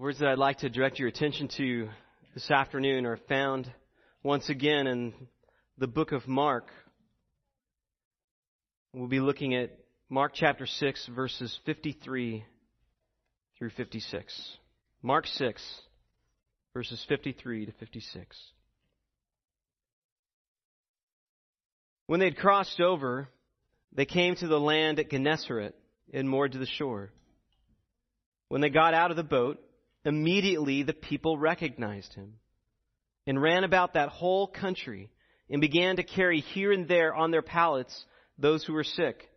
words that I'd like to direct your attention to this afternoon are found once again in the book of Mark. We'll be looking at Mark chapter 6, verses 53 through 56. Mark 6, verses 53 to 56. When they had crossed over, they came to the land at Gennesaret and moored to the shore. When they got out of the boat, Immediately the people recognized him and ran about that whole country and began to carry here and there on their pallets those who were sick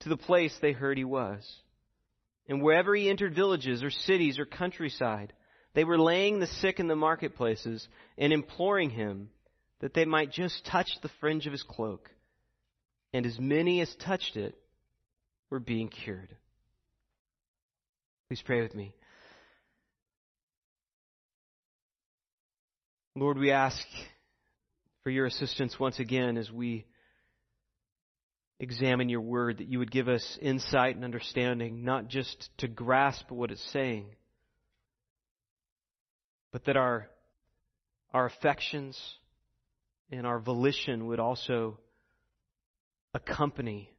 to the place they heard he was. And wherever he entered villages or cities or countryside, they were laying the sick in the marketplaces and imploring him that they might just touch the fringe of his cloak. And as many as touched it were being cured. Please pray with me. Lord, we ask for your assistance once again as we examine your word, that you would give us insight and understanding, not just to grasp what it's saying, but that our, our affections and our volition would also accompany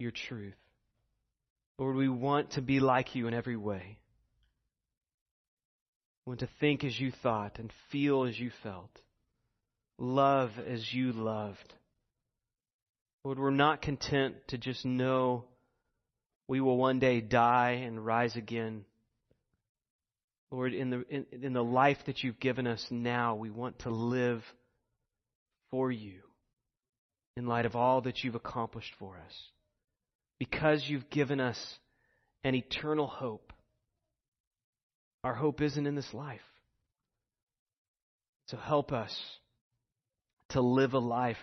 your truth. Lord, we want to be like you in every way want to think as you thought and feel as you felt, love as you loved. Lord, we're not content to just know we will one day die and rise again. Lord, in the, in, in the life that you've given us now, we want to live for you in light of all that you've accomplished for us. Because you've given us an eternal hope our hope isn't in this life. So help us to live a life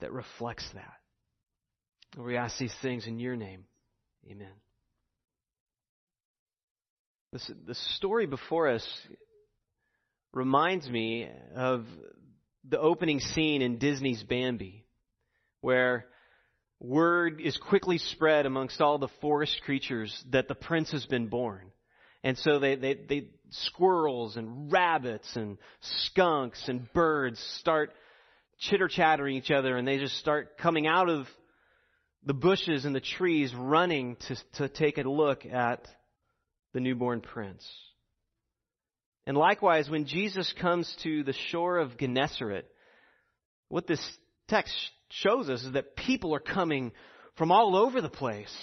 that reflects that. We ask these things in your name. Amen. This, the story before us reminds me of the opening scene in Disney's Bambi, where word is quickly spread amongst all the forest creatures that the prince has been born. And so they, they, they, squirrels and rabbits and skunks and birds start chitter chattering each other and they just start coming out of the bushes and the trees running to, to take a look at the newborn prince. And likewise, when Jesus comes to the shore of Gennesaret, what this text shows us is that people are coming from all over the place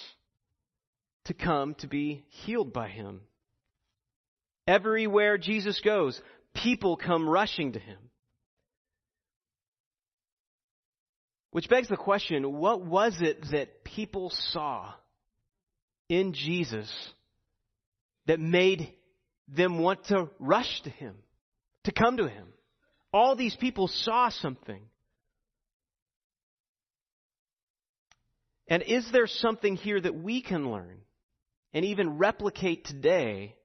to come to be healed by him. Everywhere Jesus goes, people come rushing to him. Which begs the question what was it that people saw in Jesus that made them want to rush to him, to come to him? All these people saw something. And is there something here that we can learn and even replicate today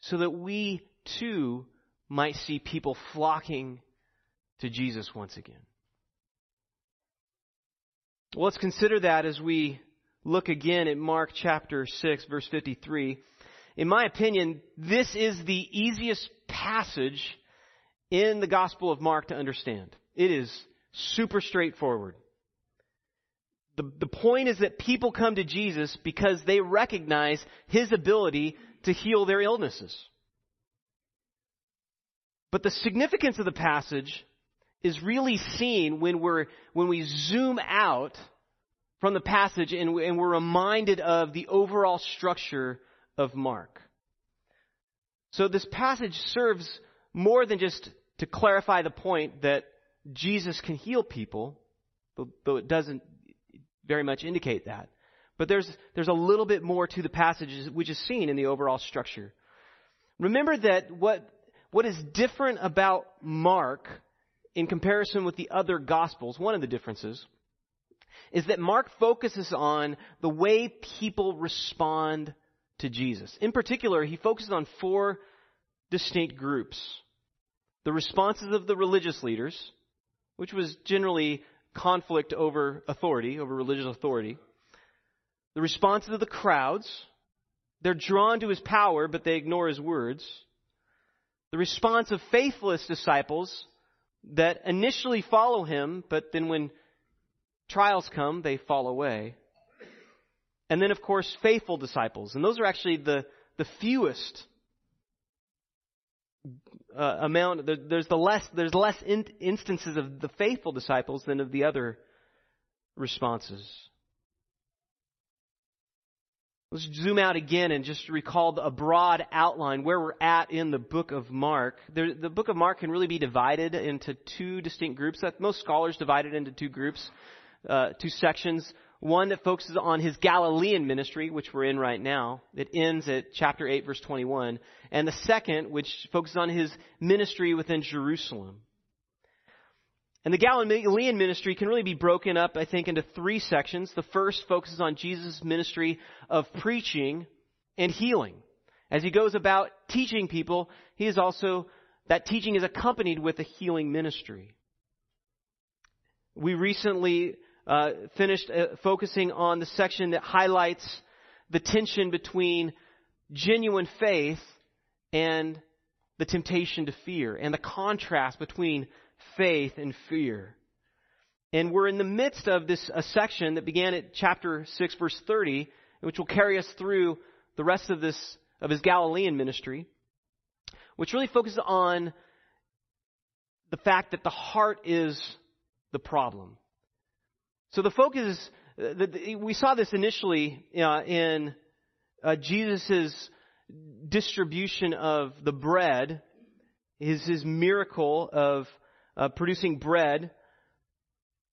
so that we too might see people flocking to Jesus once again. Well, let's consider that as we look again at Mark chapter 6, verse 53. In my opinion, this is the easiest passage in the Gospel of Mark to understand. It is super straightforward. The, the point is that people come to Jesus because they recognize His ability to heal their illnesses. But the significance of the passage is really seen when we're, when we zoom out from the passage and, and we're reminded of the overall structure of Mark. So this passage serves more than just to clarify the point that Jesus can heal people, though it doesn't very much indicate that. But there's, there's a little bit more to the passage which is seen in the overall structure. Remember that what, what is different about Mark in comparison with the other Gospels, one of the differences, is that Mark focuses on the way people respond to Jesus. In particular, he focuses on four distinct groups. The responses of the religious leaders, which was generally conflict over authority, over religious authority the responses of the crowds, They're drawn to his power, but they ignore his words. The response of faithless disciples that initially follow him, but then when trials come, they fall away. And then, of course, faithful disciples. And those are actually the, the fewest uh, amount. There, there's the less there's less in, instances of the faithful disciples than of the other responses. Let's zoom out again and just recall a broad outline where we're at in the book of Mark. There, the book of Mark can really be divided into two distinct groups. Most scholars divide it into two groups, uh, two sections. One that focuses on his Galilean ministry, which we're in right now. It ends at chapter 8, verse 21. And the second, which focuses on his ministry within Jerusalem. And the Galilean ministry can really be broken up, I think, into three sections. The first focuses on Jesus' ministry of preaching and healing. As he goes about teaching people, he is also, that teaching is accompanied with a healing ministry. We recently uh, finished uh, focusing on the section that highlights the tension between genuine faith and the temptation to fear, and the contrast between faith and fear. And we're in the midst of this a section that began at chapter 6 verse 30, which will carry us through the rest of this of his Galilean ministry, which really focuses on the fact that the heart is the problem. So the focus is, we saw this initially uh, in uh, Jesus' distribution of the bread, his, his miracle of uh, producing bread,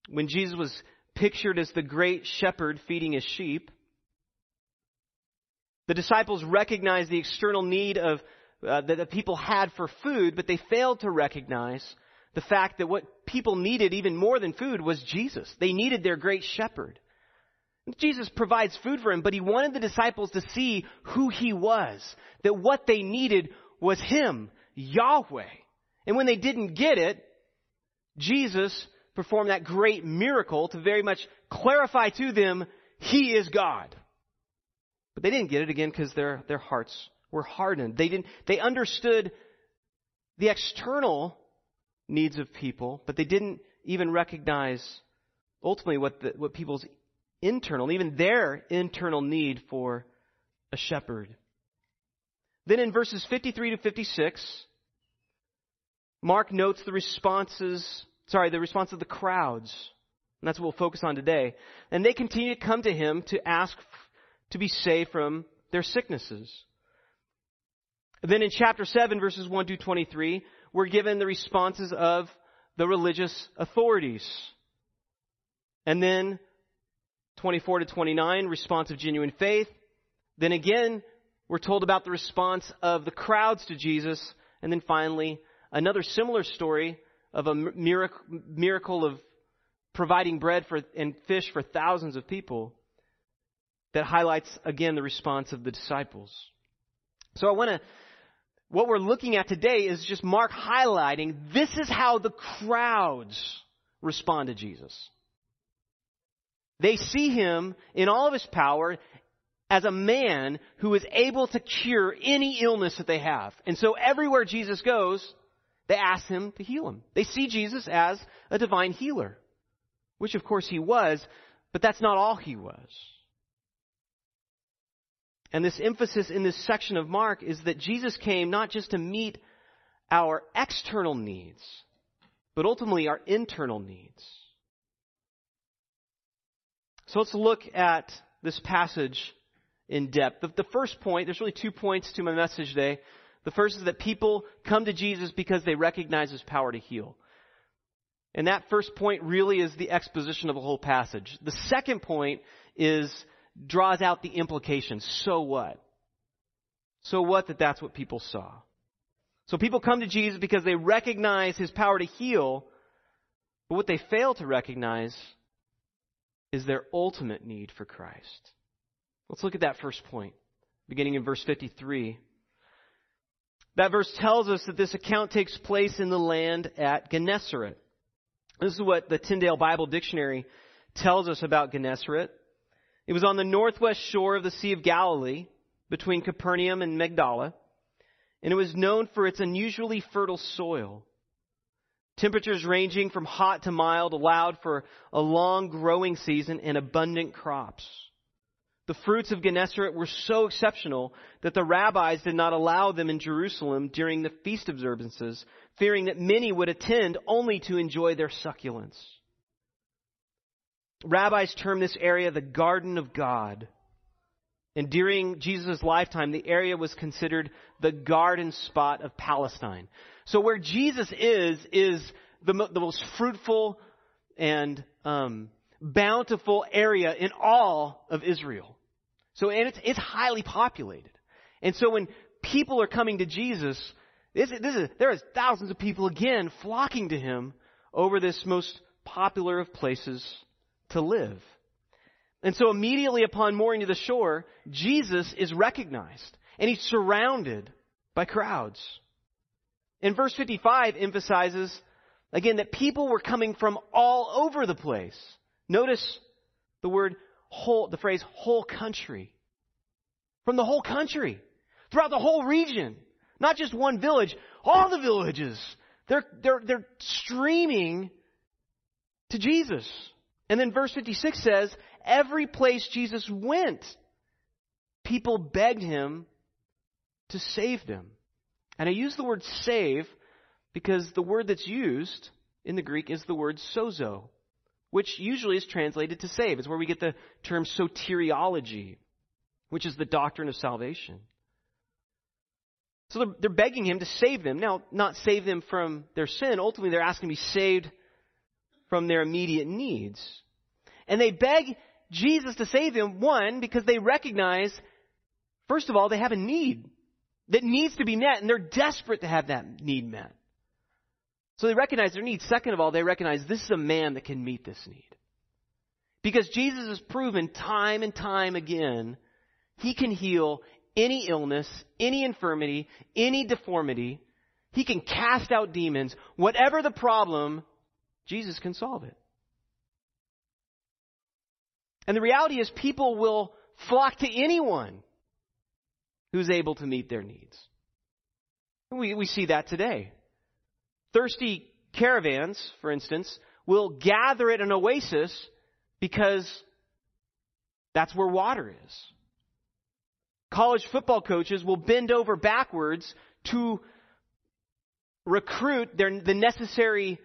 when Jesus was pictured as the great shepherd feeding his sheep, the disciples recognized the external need of uh, that the people had for food, but they failed to recognize the fact that what people needed even more than food was Jesus. They needed their great shepherd. Jesus provides food for him, but he wanted the disciples to see who he was, that what they needed was him, Yahweh. And when they didn't get it, Jesus performed that great miracle to very much clarify to them, He is God. But they didn't get it again because their, their hearts were hardened. They didn't, they understood the external needs of people, but they didn't even recognize ultimately what the, what people's internal, even their internal need for a shepherd. Then in verses 53 to 56, Mark notes the responses, sorry, the response of the crowds. And that's what we'll focus on today. And they continue to come to him to ask to be saved from their sicknesses. Then in chapter 7, verses 1 to 23, we're given the responses of the religious authorities. And then 24 to 29, response of genuine faith. Then again, we're told about the response of the crowds to Jesus. And then finally, another similar story of a miracle of providing bread for, and fish for thousands of people that highlights again the response of the disciples. So I want to, what we're looking at today is just Mark highlighting this is how the crowds respond to Jesus. They see him in all of his power as a man who is able to cure any illness that they have. And so everywhere Jesus goes, they ask him to heal him. They see Jesus as a divine healer, which of course he was, but that's not all he was. And this emphasis in this section of Mark is that Jesus came not just to meet our external needs, but ultimately our internal needs. So let's look at this passage in depth. The, the first point, there's really two points to my message today. The first is that people come to Jesus because they recognize his power to heal. And that first point really is the exposition of the whole passage. The second point is draws out the implications. So what? So what that that's what people saw. So people come to Jesus because they recognize his power to heal, but what they fail to recognize is their ultimate need for Christ. Let's look at that first point, beginning in verse 53. That verse tells us that this account takes place in the land at Gennesaret. This is what the Tyndale Bible Dictionary tells us about Gennesaret. It was on the northwest shore of the Sea of Galilee. between Capernaum and Magdala, and it was known for its unusually fertile soil. Temperatures ranging from hot to mild allowed for a long growing season and abundant crops. The fruits of Gennesaret were so exceptional that the rabbis did not allow them in Jerusalem during the feast observances, fearing that many would attend only to enjoy their succulence. Rabbis term this area the Garden of God. And during Jesus' lifetime, the area was considered the garden spot of Palestine. So where Jesus is, is the, mo- the most fruitful and um, bountiful area in all of Israel. So, and it's, it's highly populated. And so when people are coming to Jesus, this, this is, there is thousands of people again flocking to him over this most popular of places to live. And so immediately upon mooring to the shore, Jesus is recognized and he's surrounded by crowds. And verse 55 emphasizes again that people were coming from all over the place. Notice the word whole, the phrase whole country. From the whole country. Throughout the whole region. Not just one village, all the villages. They're, they're, they're streaming to Jesus. And then verse 56 says, every place Jesus went, people begged him to save them. And I use the word save because the word that's used in the Greek is the word sozo, which usually is translated to save. It's where we get the term soteriology, which is the doctrine of salvation. So they're, they're begging him to save them. Now, not save them from their sin. Ultimately, they're asking to be saved from their immediate needs. And they beg Jesus to save them, one, because they recognize, first of all, they have a need that needs to be met, and they're desperate to have that need met. So they recognize their need. Second of all, they recognize this is a man that can meet this need. Because Jesus has proven time and time again, he can heal any illness, any infirmity, any deformity. He can cast out demons. Whatever the problem, Jesus can solve it. And the reality is, people will flock to anyone who's able to meet their needs. We, we see that today. Thirsty caravans, for instance, will gather at an oasis because that's where water is. College football coaches will bend over backwards to recruit their, the necessary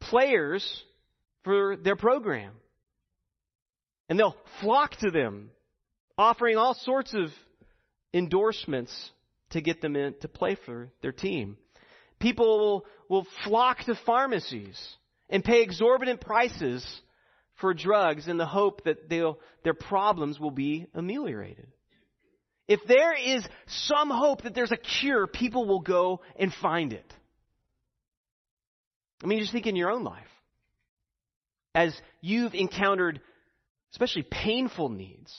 players for their program. And they'll flock to them, offering all sorts of endorsements to get them in to play for their team. People will, flock to pharmacies and pay exorbitant prices for drugs in the hope that their problems will be ameliorated. If there is some hope that there's a cure, people will go and find it. I mean, just think in your own life. As you've encountered especially painful needs,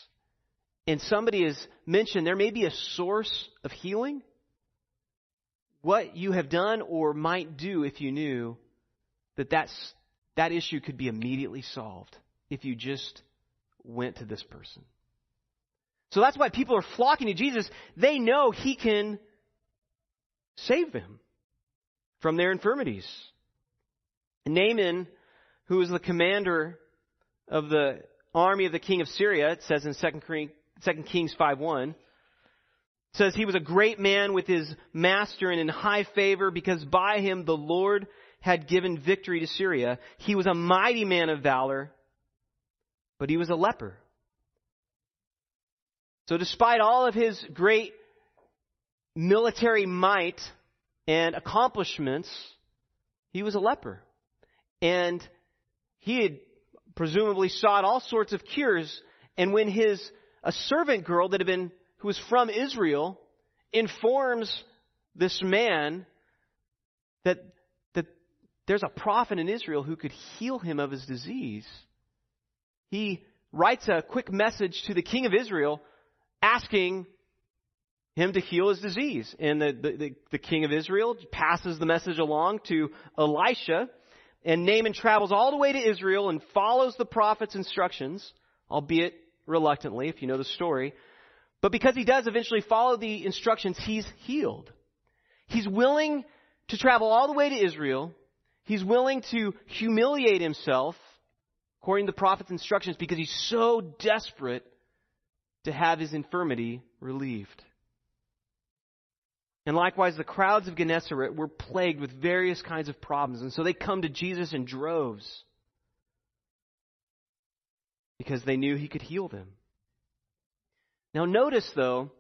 and somebody has mentioned there may be a source of healing, what you have done or might do if you knew that that's, that issue could be immediately solved if you just went to this person. So that's why people are flocking to Jesus. They know He can save them from their infirmities. Naaman, who was the commander of the army of the king of Syria, it says in 2 Kings 5.1, says he was a great man with his master and in high favor because by him the Lord had given victory to Syria. He was a mighty man of valor, but he was a leper. So despite all of his great military might and accomplishments, he was a leper. And he had presumably sought all sorts of cures. And when his, a servant girl that had been, who was from Israel, informs this man that, that there's a prophet in Israel who could heal him of his disease, he writes a quick message to the king of Israel asking him to heal his disease. And the, the, the, king of Israel passes the message along to Elisha, and Naaman travels all the way to Israel and follows the prophet's instructions, albeit reluctantly, if you know the story. But because he does eventually follow the instructions, he's healed. He's willing to travel all the way to Israel. He's willing to humiliate himself according to the prophet's instructions because he's so desperate to have his infirmity relieved. And likewise, the crowds of Gennesaret were plagued with various kinds of problems. And so they come to Jesus in droves because they knew he could heal them. Now, notice, though,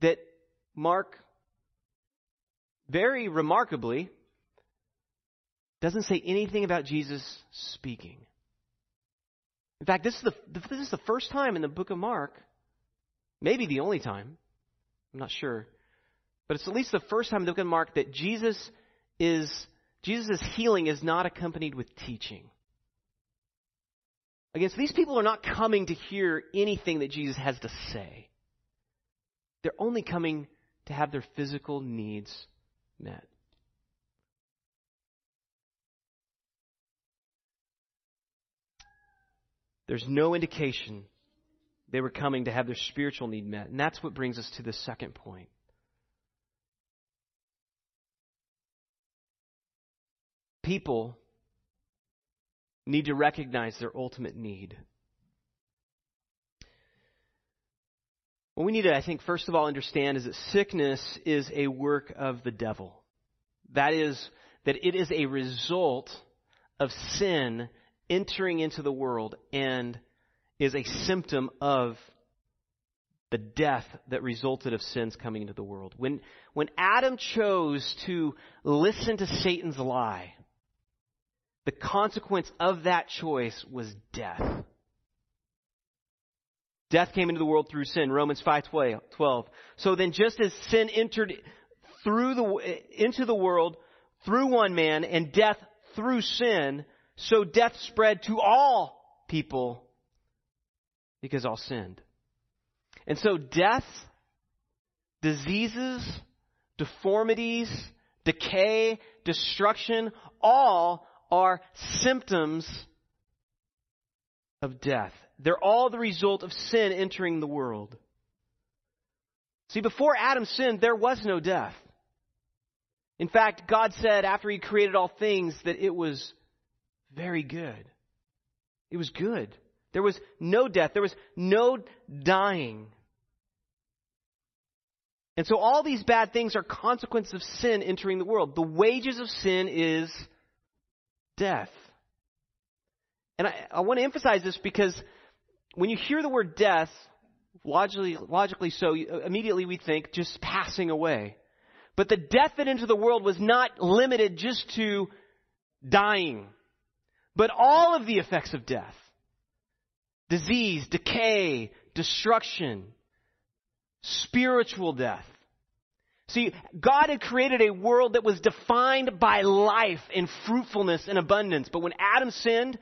that Mark very remarkably doesn't say anything about Jesus speaking. In fact, this is the, this is the first time in the book of Mark, maybe the only time, I'm not sure, but it's at least the first time in the book of Mark that Jesus is, Jesus' healing is not accompanied with teaching. Again, so these people are not coming to hear anything that Jesus has to say. They're only coming to have their physical needs met. There's no indication they were coming to have their spiritual need met. And that's what brings us to the second point. People need to recognize their ultimate need. What we need to, I think, first of all understand is that sickness is a work of the devil. That is, that it is a result of sin entering into the world and is a symptom of the death that resulted of sins coming into the world. When, when Adam chose to listen to Satan's lie, the consequence of that choice was death. Death came into the world through sin, Romans 5:12. So then just as sin entered through the into the world through one man and death through sin, so death spread to all people because all sinned. And so death, diseases, deformities, decay, destruction, all are symptoms of death. They're all the result of sin entering the world. See, before Adam sinned, there was no death. In fact, God said after He created all things that it was very good. It was good. There was no death. There was no dying. And so all these bad things are consequences of sin entering the world. The wages of sin is death. And I, I want to emphasize this because when you hear the word death, logically, logically so, immediately we think just passing away. But the death that entered the world was not limited just to dying, but all of the effects of death disease, decay, destruction, spiritual death. See, God had created a world that was defined by life and fruitfulness and abundance. But when Adam sinned,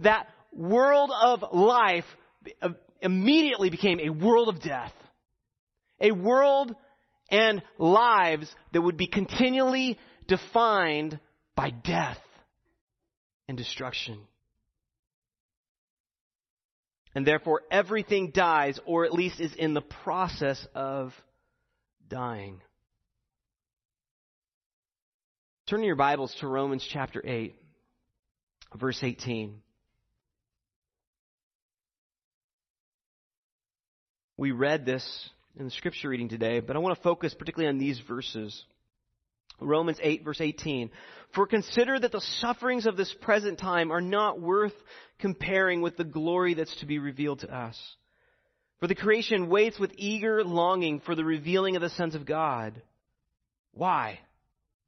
that world of life uh, immediately became a world of death. A world and lives that would be continually defined by death and destruction. And therefore, everything dies, or at least is in the process of dying. Turn your Bibles to Romans chapter 8, verse 18. We read this in the scripture reading today, but I want to focus particularly on these verses. Romans 8, verse 18. For consider that the sufferings of this present time are not worth comparing with the glory that's to be revealed to us. For the creation waits with eager longing for the revealing of the sons of God. Why?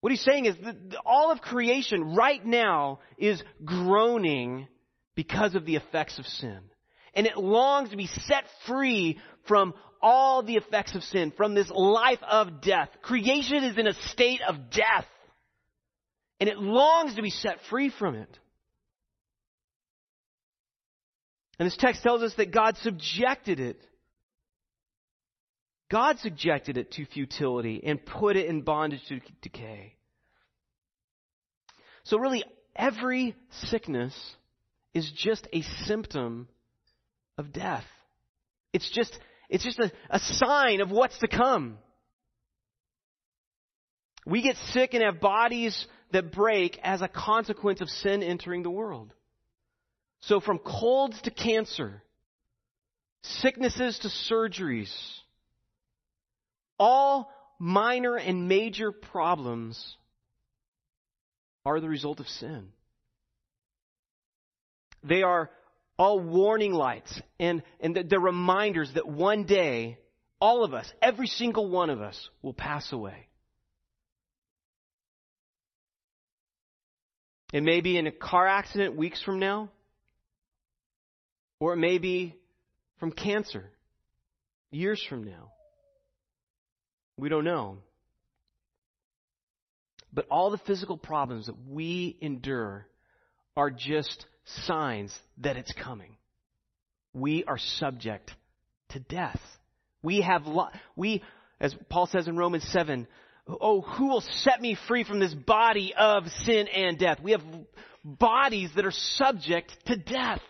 What he's saying is that all of creation right now is groaning because of the effects of sin. And it longs to be set free from all the effects of sin, from this life of death. Creation is in a state of death. And it longs to be set free from it. And this text tells us that God subjected it. God subjected it to futility and put it in bondage to decay. So really, every sickness is just a symptom of death. It's just, it's just a, a sign of what's to come. We get sick and have bodies that break as a consequence of sin entering the world. So from colds to cancer, sicknesses to surgeries, all minor and major problems are the result of sin. They are all warning lights and, and the, reminders that one day, all of us, every single one of us, will pass away. It may be in a car accident weeks from now, or it may be from cancer years from now. We don't know. But all the physical problems that we endure are just signs that it's coming. We are subject to death. We have, lo- we, as Paul says in Romans 7, oh, who will set me free from this body of sin and death? We have bodies that are subject to death.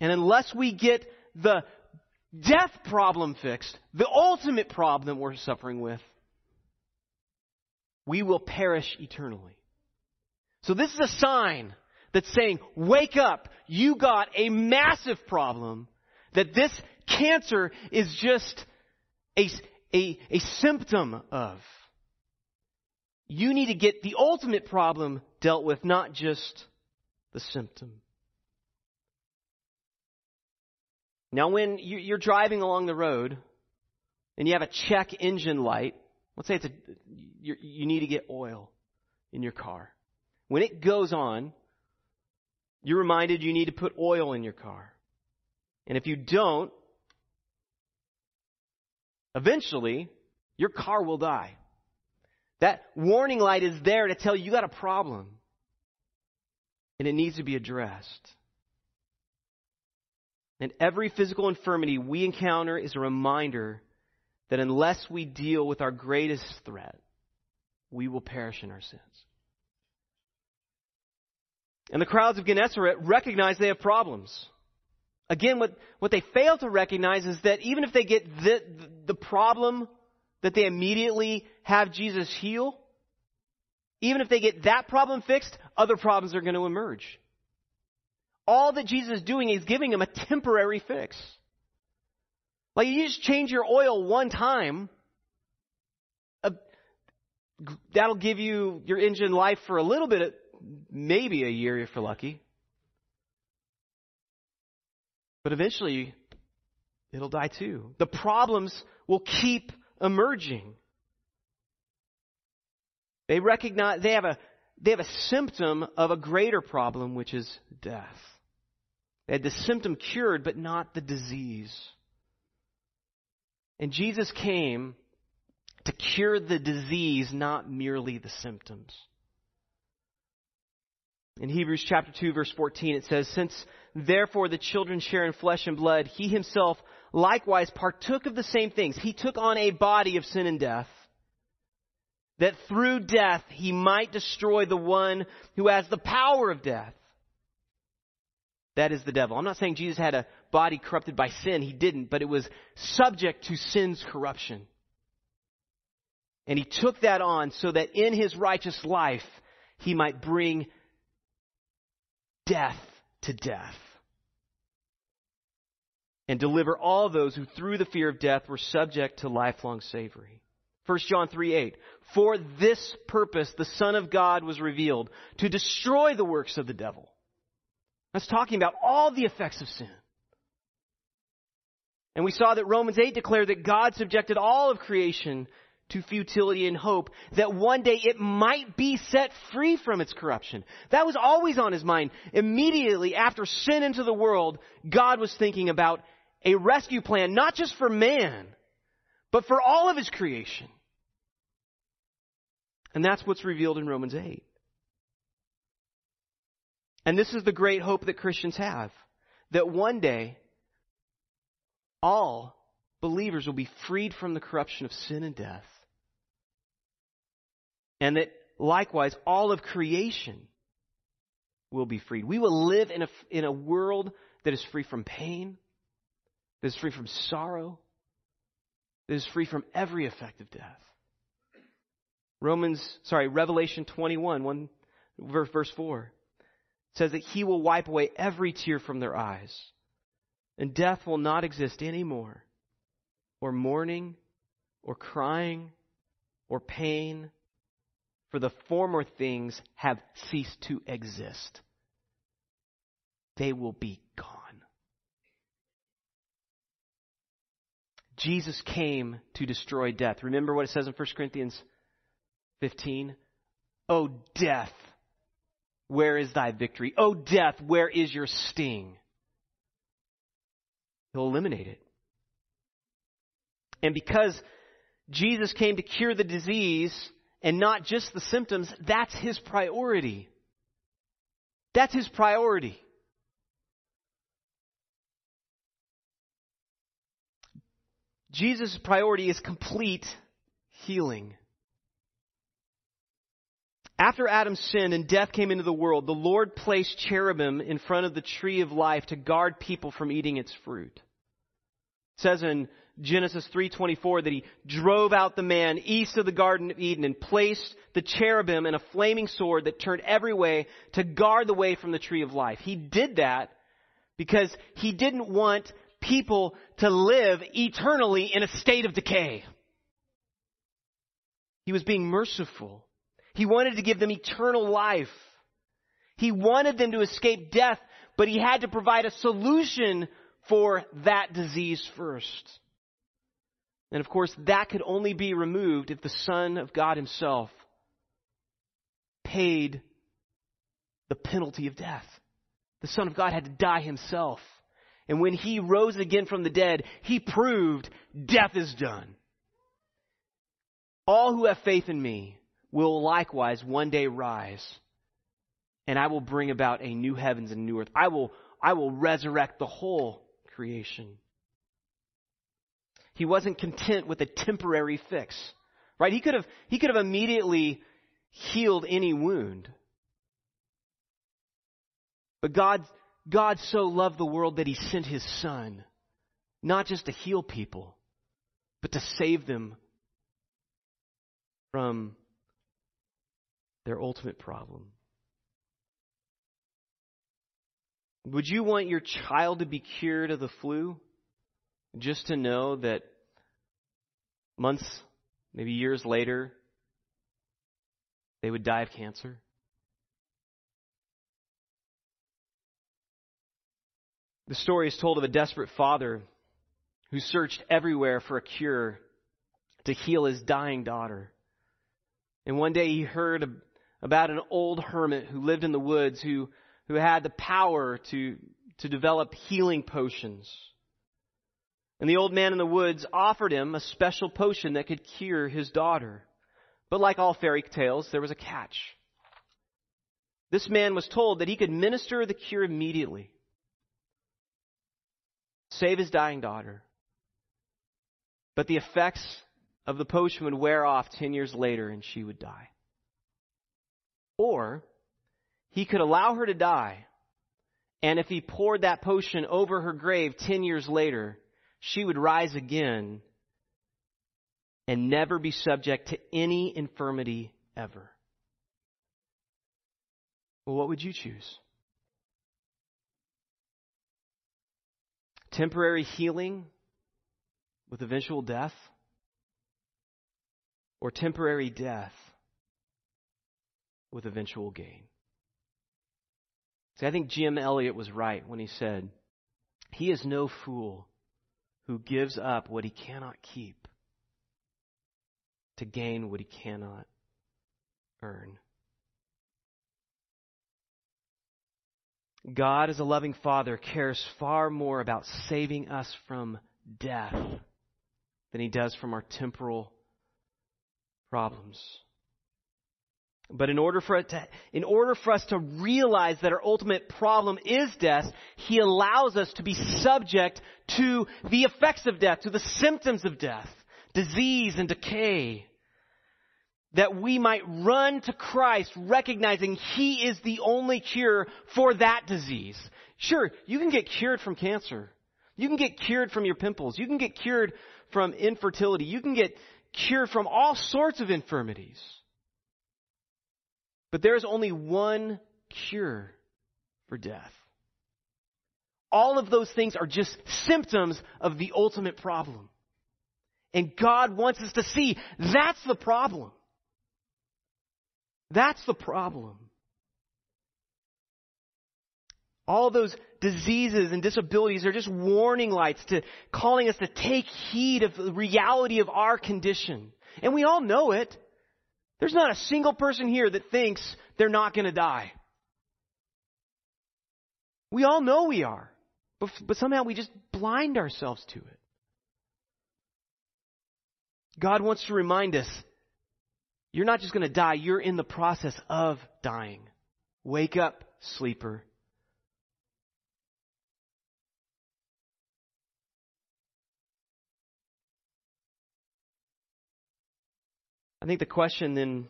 And unless we get the death problem fixed, the ultimate problem we're suffering with, we will perish eternally. So this is a sign that's saying, wake up, you got a massive problem, that this cancer is just a, a, a symptom of. You need to get the ultimate problem dealt with, not just the symptom. Now, when you're driving along the road and you have a check engine light, let's say it's a, you need to get oil in your car. When it goes on, you're reminded you need to put oil in your car. And if you don't, eventually your car will die. That warning light is there to tell you you got a problem. And it needs to be addressed. And every physical infirmity we encounter is a reminder that unless we deal with our greatest threat, we will perish in our sins. And the crowds of Gennesaret recognize they have problems. Again, what, what they fail to recognize is that even if they get the, the problem that they immediately have Jesus heal, even if they get that problem fixed, other problems are going to emerge all that Jesus is doing is giving him a temporary fix. Like you just change your oil one time, uh, that'll give you your engine life for a little bit, maybe a year if you're lucky. But eventually, it'll die too. The problems will keep emerging. They recognize, they have a, they have a symptom of a greater problem, which is death. They had the symptom cured, but not the disease. And Jesus came to cure the disease, not merely the symptoms. In Hebrews chapter 2 verse 14 it says, Since therefore the children share in flesh and blood, he himself likewise partook of the same things. He took on a body of sin and death, that through death he might destroy the one who has the power of death that is the devil. I'm not saying Jesus had a body corrupted by sin. He didn't, but it was subject to sin's corruption. And he took that on so that in his righteous life, he might bring death to death. And deliver all those who through the fear of death were subject to lifelong slavery. 1 John 3 8. For this purpose the Son of God was revealed, to destroy the works of the devil. That's talking about all the effects of sin. And we saw that Romans 8 declared that God subjected all of creation to futility and hope that one day it might be set free from its corruption. That was always on his mind. Immediately after sin into the world, God was thinking about a rescue plan, not just for man, but for all of his creation. And that's what's revealed in Romans 8. And this is the great hope that Christians have that one day all believers will be freed from the corruption of sin and death. And that likewise all of creation will be freed. We will live in a, in a world that is free from pain, that is free from sorrow, that is free from every effect of death. Romans, sorry, Revelation 21, 1, verse, verse 4 says that he will wipe away every tear from their eyes, and death will not exist anymore, or mourning, or crying, or pain, for the former things have ceased to exist. They will be gone. Jesus came to destroy death. Remember what it says in 1 Corinthians 15? Oh, death, where is thy victory? Oh, death, where is your sting? He'll eliminate it. And because Jesus came to cure the disease and not just the symptoms, that's his priority. That's his priority. Jesus' priority is complete healing. After Adam sinned and death came into the world, the Lord placed cherubim in front of the tree of life to guard people from eating its fruit. It says in Genesis 3:24 that he drove out the man east of the garden of Eden and placed the cherubim and a flaming sword that turned every way to guard the way from the tree of life. He did that because he didn't want people to live eternally in a state of decay. He was being merciful. He wanted to give them eternal life. He wanted them to escape death, but he had to provide a solution for that disease first. And of course, that could only be removed if the Son of God Himself paid the penalty of death. The Son of God had to die Himself. And when He rose again from the dead, He proved death is done. All who have faith in me will likewise one day rise, and I will bring about a new heavens and new earth. I will, I will resurrect the whole creation. He wasn't content with a temporary fix. Right? He could have, he could have immediately healed any wound. But God, God so loved the world that he sent his son, not just to heal people, but to save them from their ultimate problem. Would you want your child to be cured of the flu? Just to know that months, maybe years later, they would die of cancer? The story is told of a desperate father who searched everywhere for a cure to heal his dying daughter. And one day he heard about an old hermit who lived in the woods who, who had the power to, to develop healing potions. And the old man in the woods offered him a special potion that could cure his daughter. But like all fairy tales, there was a catch. This man was told that he could minister the cure immediately, save his dying daughter. But the effects of the potion would wear off 10 years later and she would die. Or he could allow her to die, and if he poured that potion over her grave 10 years later, she would rise again and never be subject to any infirmity ever. Well, what would you choose? Temporary healing with eventual death? Or temporary death with eventual gain. See, I think Jim Elliot was right when he said, He is no fool who gives up what he cannot keep to gain what he cannot earn. God, as a loving Father, cares far more about saving us from death than he does from our temporal problems. But in order for it to, in order for us to realize that our ultimate problem is death, He allows us to be subject to the effects of death, to the symptoms of death, disease and decay. That we might run to Christ recognizing He is the only cure for that disease. Sure, you can get cured from cancer. You can get cured from your pimples. You can get cured from infertility. You can get cured from all sorts of infirmities. But there is only one cure for death. All of those things are just symptoms of the ultimate problem. And God wants us to see that's the problem. That's the problem. All those diseases and disabilities are just warning lights to calling us to take heed of the reality of our condition. And we all know it. There's not a single person here that thinks they're not going to die. We all know we are. But, but somehow we just blind ourselves to it. God wants to remind us you're not just going to die, you're in the process of dying. Wake up, sleeper. I think the question then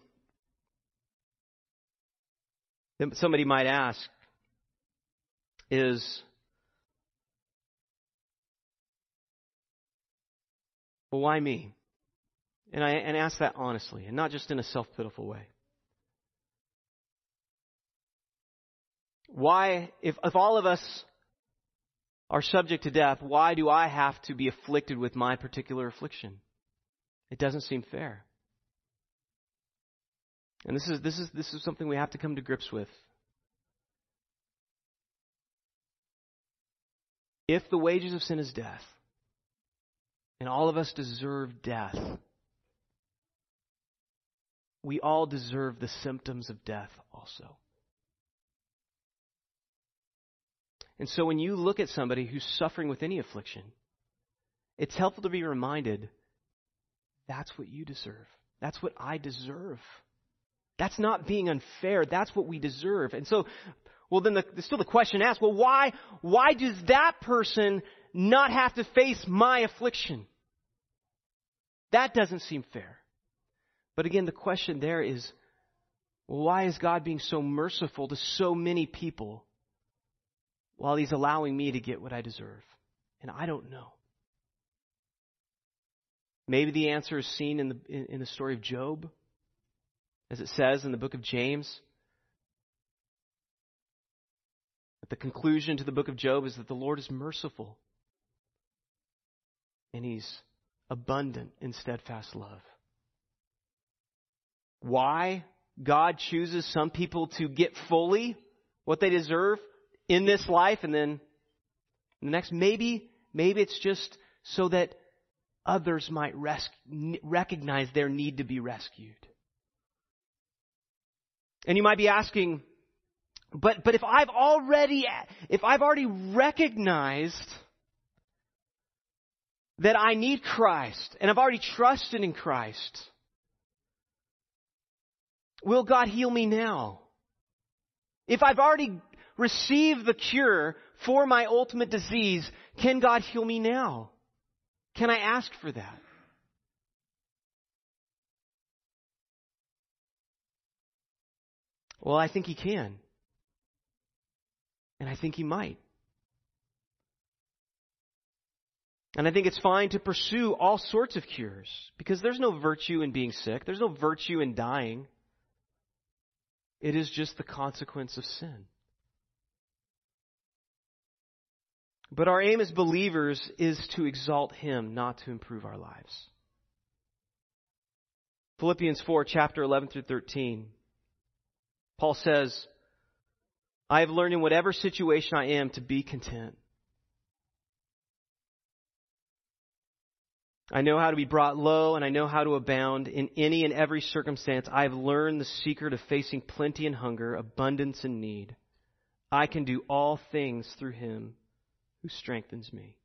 that somebody might ask is well, why me? And I and ask that honestly, and not just in a self pitiful way. Why, if, if all of us are subject to death, why do I have to be afflicted with my particular affliction? It doesn't seem fair. And this is, this is, this is something we have to come to grips with. If the wages of sin is death, and all of us deserve death, we all deserve the symptoms of death also. And so when you look at somebody who's suffering with any affliction, it's helpful to be reminded that's what you deserve. That's what I deserve. That's not being unfair. That's what we deserve. And so, well, then the, still the question asked, well, why, why does that person not have to face my affliction? That doesn't seem fair. But again, the question there is, well, why is God being so merciful to so many people while He's allowing me to get what I deserve? And I don't know. Maybe the answer is seen in the, in, in the story of Job as it says in the book of James. But the conclusion to the book of Job is that the Lord is merciful and he's abundant in steadfast love. Why God chooses some people to get fully what they deserve in this life and then in the next, maybe, maybe it's just so that others might res- recognize their need to be rescued. And you might be asking, but, but if I've already, if I've already recognized that I need Christ and I've already trusted in Christ, will God heal me now? If I've already received the cure for my ultimate disease, can God heal me now? Can I ask for that? Well, I think he can. And I think he might. And I think it's fine to pursue all sorts of cures because there's no virtue in being sick, there's no virtue in dying. It is just the consequence of sin. But our aim as believers is to exalt Him, not to improve our lives. Philippians 4, chapter 11 through 13. Paul says, I have learned in whatever situation I am to be content. I know how to be brought low and I know how to abound in any and every circumstance. I have learned the secret of facing plenty and hunger, abundance and need. I can do all things through him who strengthens me.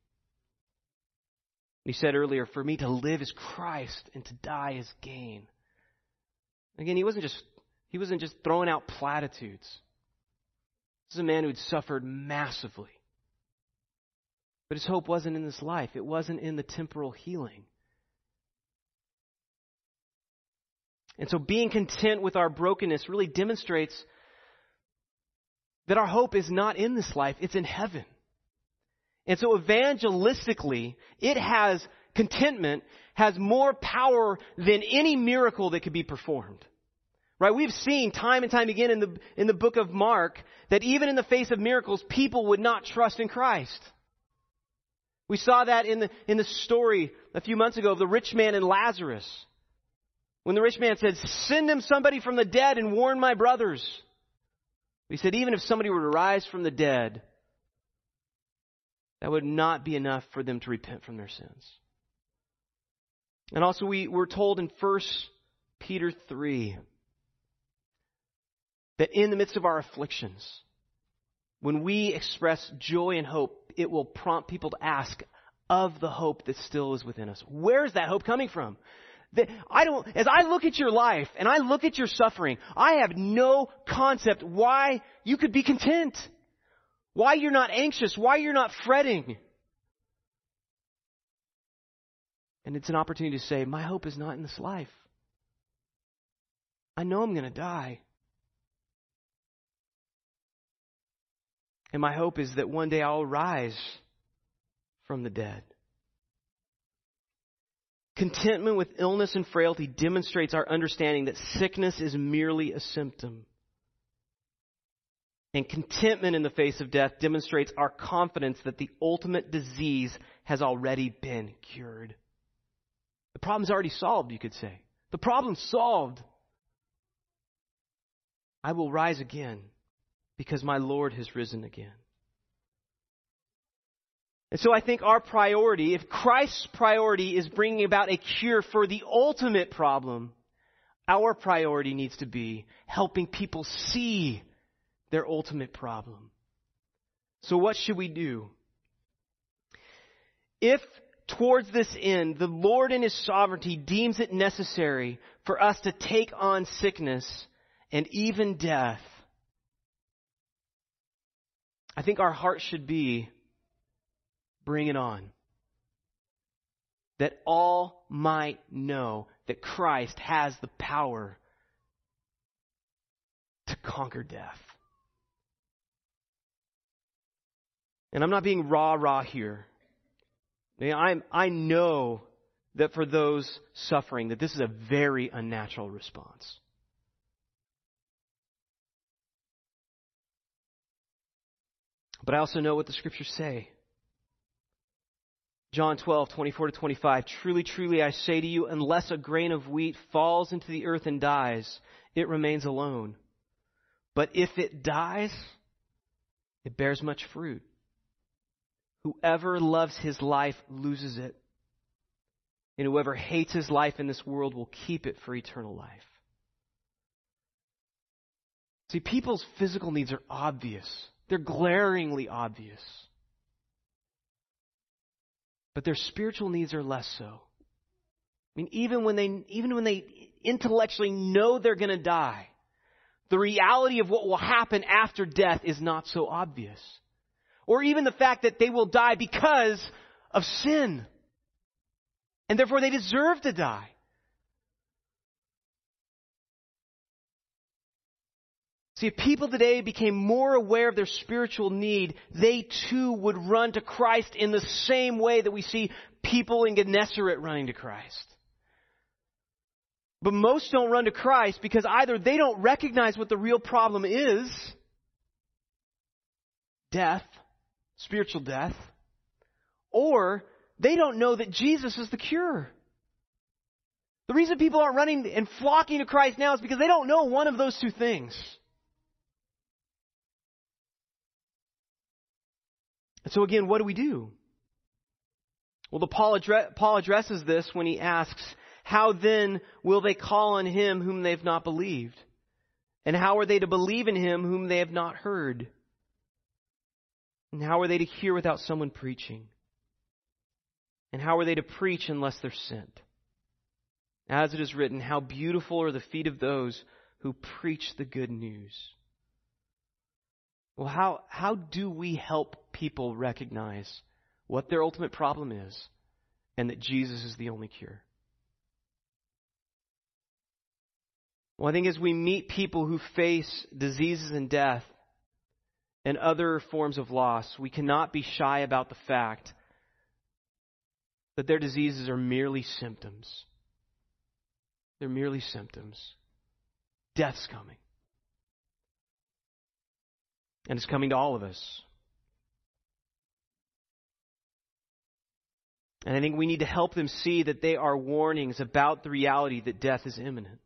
He said earlier, For me to live is Christ and to die is gain. Again, he wasn't just he wasn't just throwing out platitudes. This is a man who had suffered massively. But his hope wasn't in this life. It wasn't in the temporal healing. And so being content with our brokenness really demonstrates that our hope is not in this life, it's in heaven. And so evangelistically, it has contentment has more power than any miracle that could be performed. Right? We've seen time and time again in the, in the book of Mark that even in the face of miracles, people would not trust in Christ. We saw that in the, in the story a few months ago of the rich man and Lazarus. When the rich man said, send him somebody from the dead and warn my brothers. He said, even if somebody were to rise from the dead, that would not be enough for them to repent from their sins. And also we were told in 1 Peter 3 that in the midst of our afflictions, when we express joy and hope, it will prompt people to ask of the hope that still is within us. Where is that hope coming from? That I don't, as I look at your life and I look at your suffering, I have no concept why you could be content. Why you're not anxious, why you're not fretting. And it's an opportunity to say, my hope is not in this life. I know I'm going to die. And my hope is that one day I'll rise from the dead. Contentment with illness and frailty demonstrates our understanding that sickness is merely a symptom. And contentment in the face of death demonstrates our confidence that the ultimate disease has already been cured. The problem's already solved, you could say. The problem's solved. I will rise again because my Lord has risen again. And so I think our priority, if Christ's priority is bringing about a cure for the ultimate problem, our priority needs to be helping people see their ultimate problem. So what should we do? If towards this end the Lord in His sovereignty deems it necessary for us to take on sickness and even death, I think our heart should be bring it on. That all might know that Christ has the power to conquer death. And I'm not being rah rah here. I, I know that for those suffering, that this is a very unnatural response. But I also know what the scriptures say. John 12, 24 to 25. Truly, truly, I say to you, unless a grain of wheat falls into the earth and dies, it remains alone. But if it dies, it bears much fruit. Whoever loves his life loses it. And whoever hates his life in this world will keep it for eternal life. See, people's physical needs are obvious. They're glaringly obvious. But their spiritual needs are less so. I mean, even when they, even when they intellectually know they're going to die, the reality of what will happen after death is not so obvious. Or even the fact that they will die because of sin. And therefore they deserve to die. See, if people today became more aware of their spiritual need, they too would run to Christ in the same way that we see people in Gennesaret running to Christ. But most don't run to Christ because either they don't recognize what the real problem is, death, spiritual death, or they don't know that Jesus is the cure. The reason people aren't running and flocking to Christ now is because they don't know one of those two things. And so again, what do we do? Well, the Paul, address, Paul addresses this when he asks, how then will they call on him whom they have not believed? And how are they to believe in him whom they have not heard? And how are they to hear without someone preaching? And how are they to preach unless they're sent? As it is written, how beautiful are the feet of those who preach the good news. Well, how, how do we help people recognize what their ultimate problem is and that Jesus is the only cure? Well, I think as we meet people who face diseases and death and other forms of loss, we cannot be shy about the fact that their diseases are merely symptoms. They're merely symptoms. Death's coming. And it's coming to all of us. And I think we need to help them see that they are warnings about the reality that death is imminent.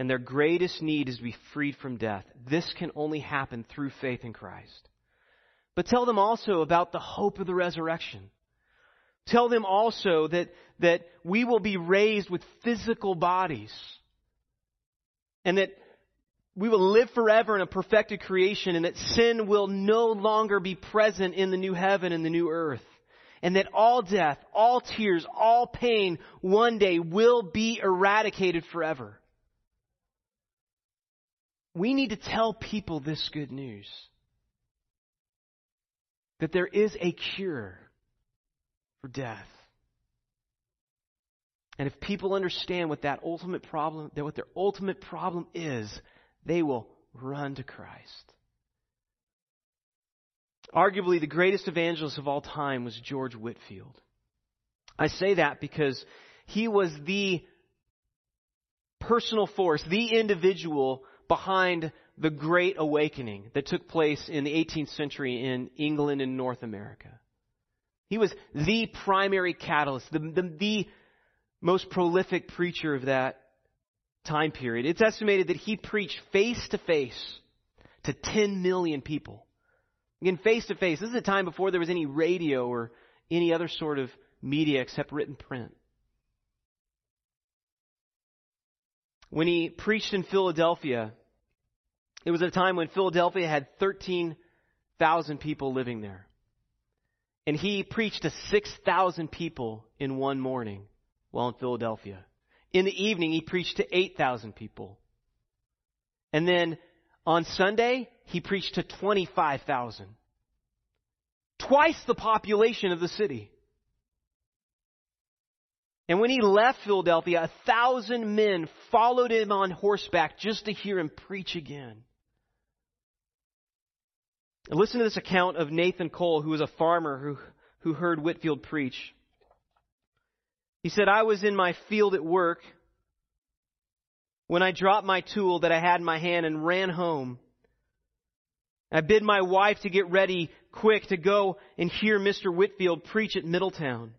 And their greatest need is to be freed from death. This can only happen through faith in Christ. But tell them also about the hope of the resurrection. Tell them also that, that we will be raised with physical bodies. And that we will live forever in a perfected creation and that sin will no longer be present in the new heaven and the new earth. And that all death, all tears, all pain one day will be eradicated forever. We need to tell people this good news. That there is a cure for death. And if people understand what that ultimate problem, that what their ultimate problem is, they will run to Christ. Arguably, the greatest evangelist of all time was George Whitefield. I say that because he was the personal force, the individual behind the Great Awakening that took place in the 18th century in England and North America. He was the primary catalyst, the, the, the most prolific preacher of that time period. It's estimated that he preached face to face to 10 million people. Again, face to face. This is a time before there was any radio or any other sort of media except written print. When he preached in Philadelphia, it was at a time when Philadelphia had 13,000 people living there. And he preached to 6,000 people in one morning while in Philadelphia. In the evening, he preached to 8,000 people. And then on Sunday, he preached to 25,000. Twice the population of the city. And when he left Philadelphia, a thousand men followed him on horseback just to hear him preach again. Listen to this account of Nathan Cole, who was a farmer who, who heard Whitefield preach. He said, I was in my field at work when I dropped my tool that I had in my hand and ran home. I bid my wife to get ready quick to go and hear Mr. Whitefield preach at Middletown.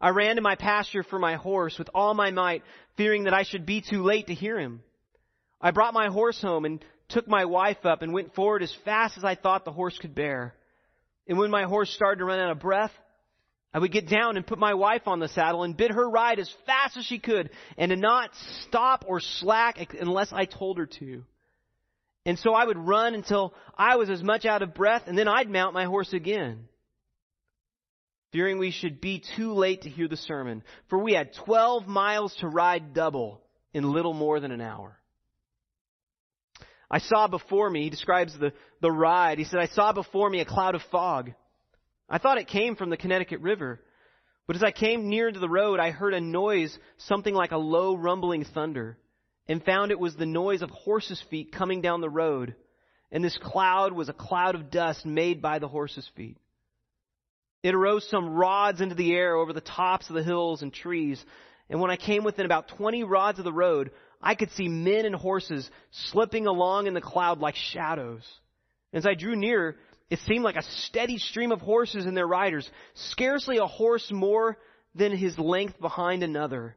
I ran to my pasture for my horse with all my might, fearing that I should be too late to hear him. I brought my horse home and took my wife up and went forward as fast as I thought the horse could bear. And when my horse started to run out of breath, I would get down and put my wife on the saddle and bid her ride as fast as she could and to not stop or slack unless I told her to. And so I would run until I was as much out of breath and then I'd mount my horse again. Fearing we should be too late to hear the sermon, for we had 12 miles to ride double in little more than an hour. I saw before me, he describes the, the ride. He said, I saw before me a cloud of fog. I thought it came from the Connecticut River. But as I came near to the road, I heard a noise, something like a low rumbling thunder, and found it was the noise of horses' feet coming down the road. And this cloud was a cloud of dust made by the horses' feet. It arose some rods into the air over the tops of the hills and trees. And when I came within about 20 rods of the road, I could see men and horses slipping along in the cloud like shadows. As I drew near, it seemed like a steady stream of horses and their riders, scarcely a horse more than his length behind another.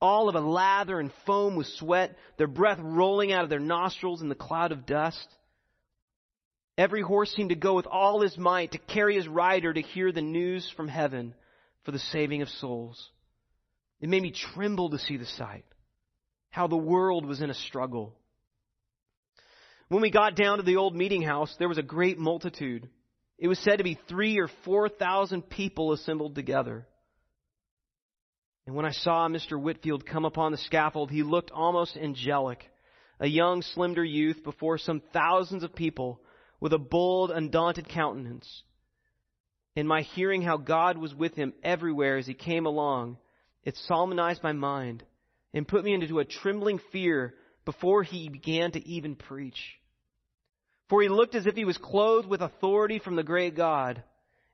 All of a lather and foam with sweat, their breath rolling out of their nostrils in the cloud of dust. Every horse seemed to go with all his might to carry his rider to hear the news from heaven for the saving of souls. It made me tremble to see the sight how the world was in a struggle. When we got down to the old meeting house, there was a great multitude. It was said to be three or four thousand people assembled together. And when I saw Mr. Whitefield come upon the scaffold, he looked almost angelic, a young, slender youth before some thousands of people with a bold, undaunted countenance. In my hearing how God was with him everywhere as he came along, it solemnized my mind and put me into a trembling fear before he began to even preach. For he looked as if he was clothed with authority from the great God,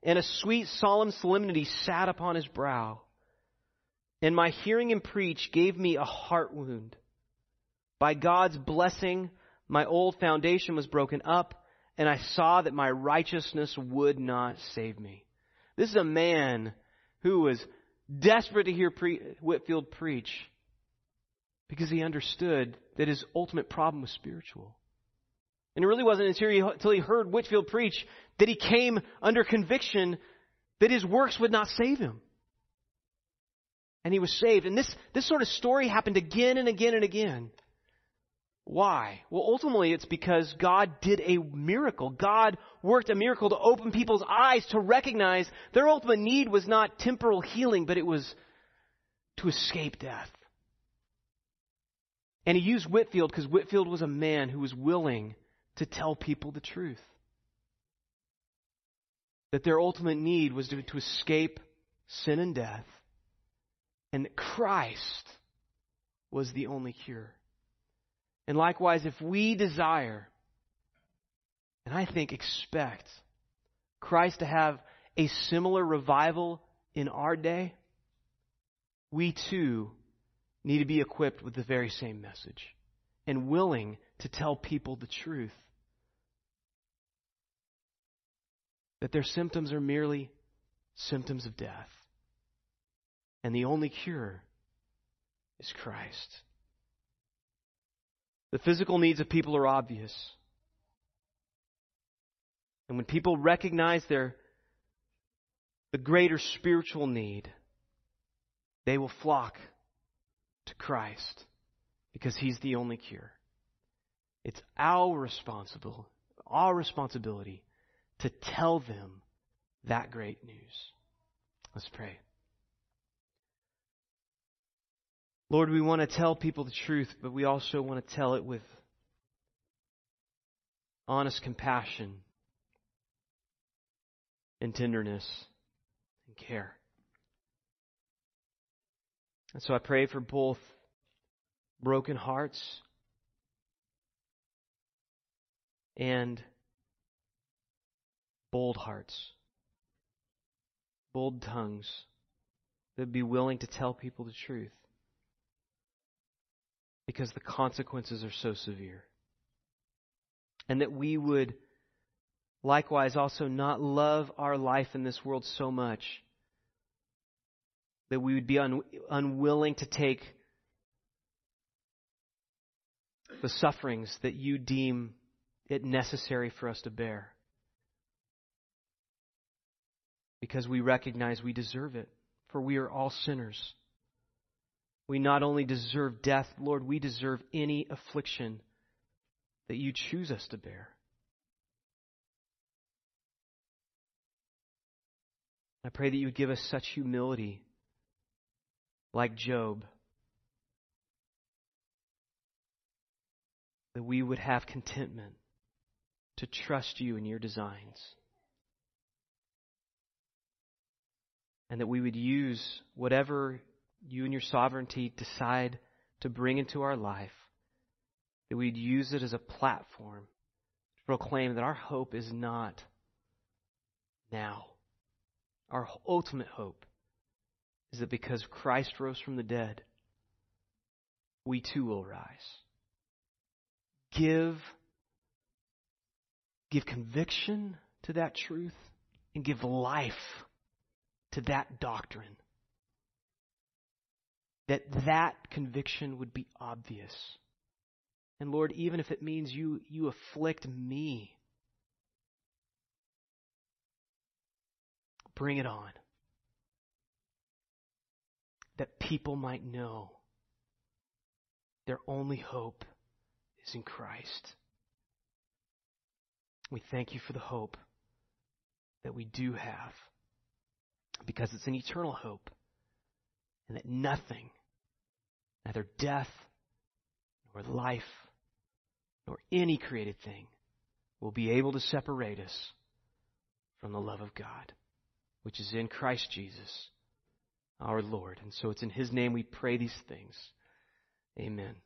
and a sweet, solemn solemnity sat upon his brow. And my hearing him preach gave me a heart wound. By God's blessing, my old foundation was broken up, and I saw that my righteousness would not save me. This is a man who was desperate to hear pre- Whitefield preach because he understood that his ultimate problem was spiritual. And it really wasn't until he, heard Whitefield preach that he came under conviction that his works would not save him. And he was saved. And this, this sort of story happened again and again and again. Why? Well, ultimately, it's because God did a miracle. God worked a miracle to open people's eyes to recognize their ultimate need was not temporal healing, but it was to escape death. And he used Whitefield because Whitefield was a man who was willing to tell people the truth. That their ultimate need was to, to escape sin and death, and that Christ was the only cure. And likewise, if we desire, and I think expect, Christ to have a similar revival in our day, we too need to be equipped with the very same message and willing to tell people the truth. That their symptoms are merely symptoms of death. And the only cure is Christ. The physical needs of people are obvious. And when people recognize their the greater spiritual need, they will flock to Christ because he's the only cure. It's our responsible, our responsibility to tell them that great news. Let's pray. Lord, we want to tell people the truth, but we also want to tell it with honest compassion and tenderness and care. And so I pray for both broken hearts and bold hearts, bold tongues that would be willing to tell people the truth because the consequences are so severe. And that we would likewise also not love our life in this world so much that we would be un- unwilling to take the sufferings that you deem it necessary for us to bear. Because we recognize we deserve it, for we are all sinners. We not only deserve death, Lord, we deserve any affliction that you choose us to bear. I pray that you would give us such humility like Job, that we would have contentment to trust you in your designs. And that we would use whatever you and your sovereignty decide to bring into our life, that we'd use it as a platform to proclaim that our hope is not now. Our ultimate hope is that because Christ rose from the dead, we too will rise. Give, give conviction to that truth and give life to that doctrine that that conviction would be obvious. And Lord, even if it means you, you afflict me, bring it on. That people might know their only hope is in Christ. We thank you for the hope that we do have because it's an eternal hope and that nothing, neither death nor life nor any created thing, will be able to separate us from the love of God, which is in Christ Jesus, our Lord. And so it's in His name we pray these things. Amen.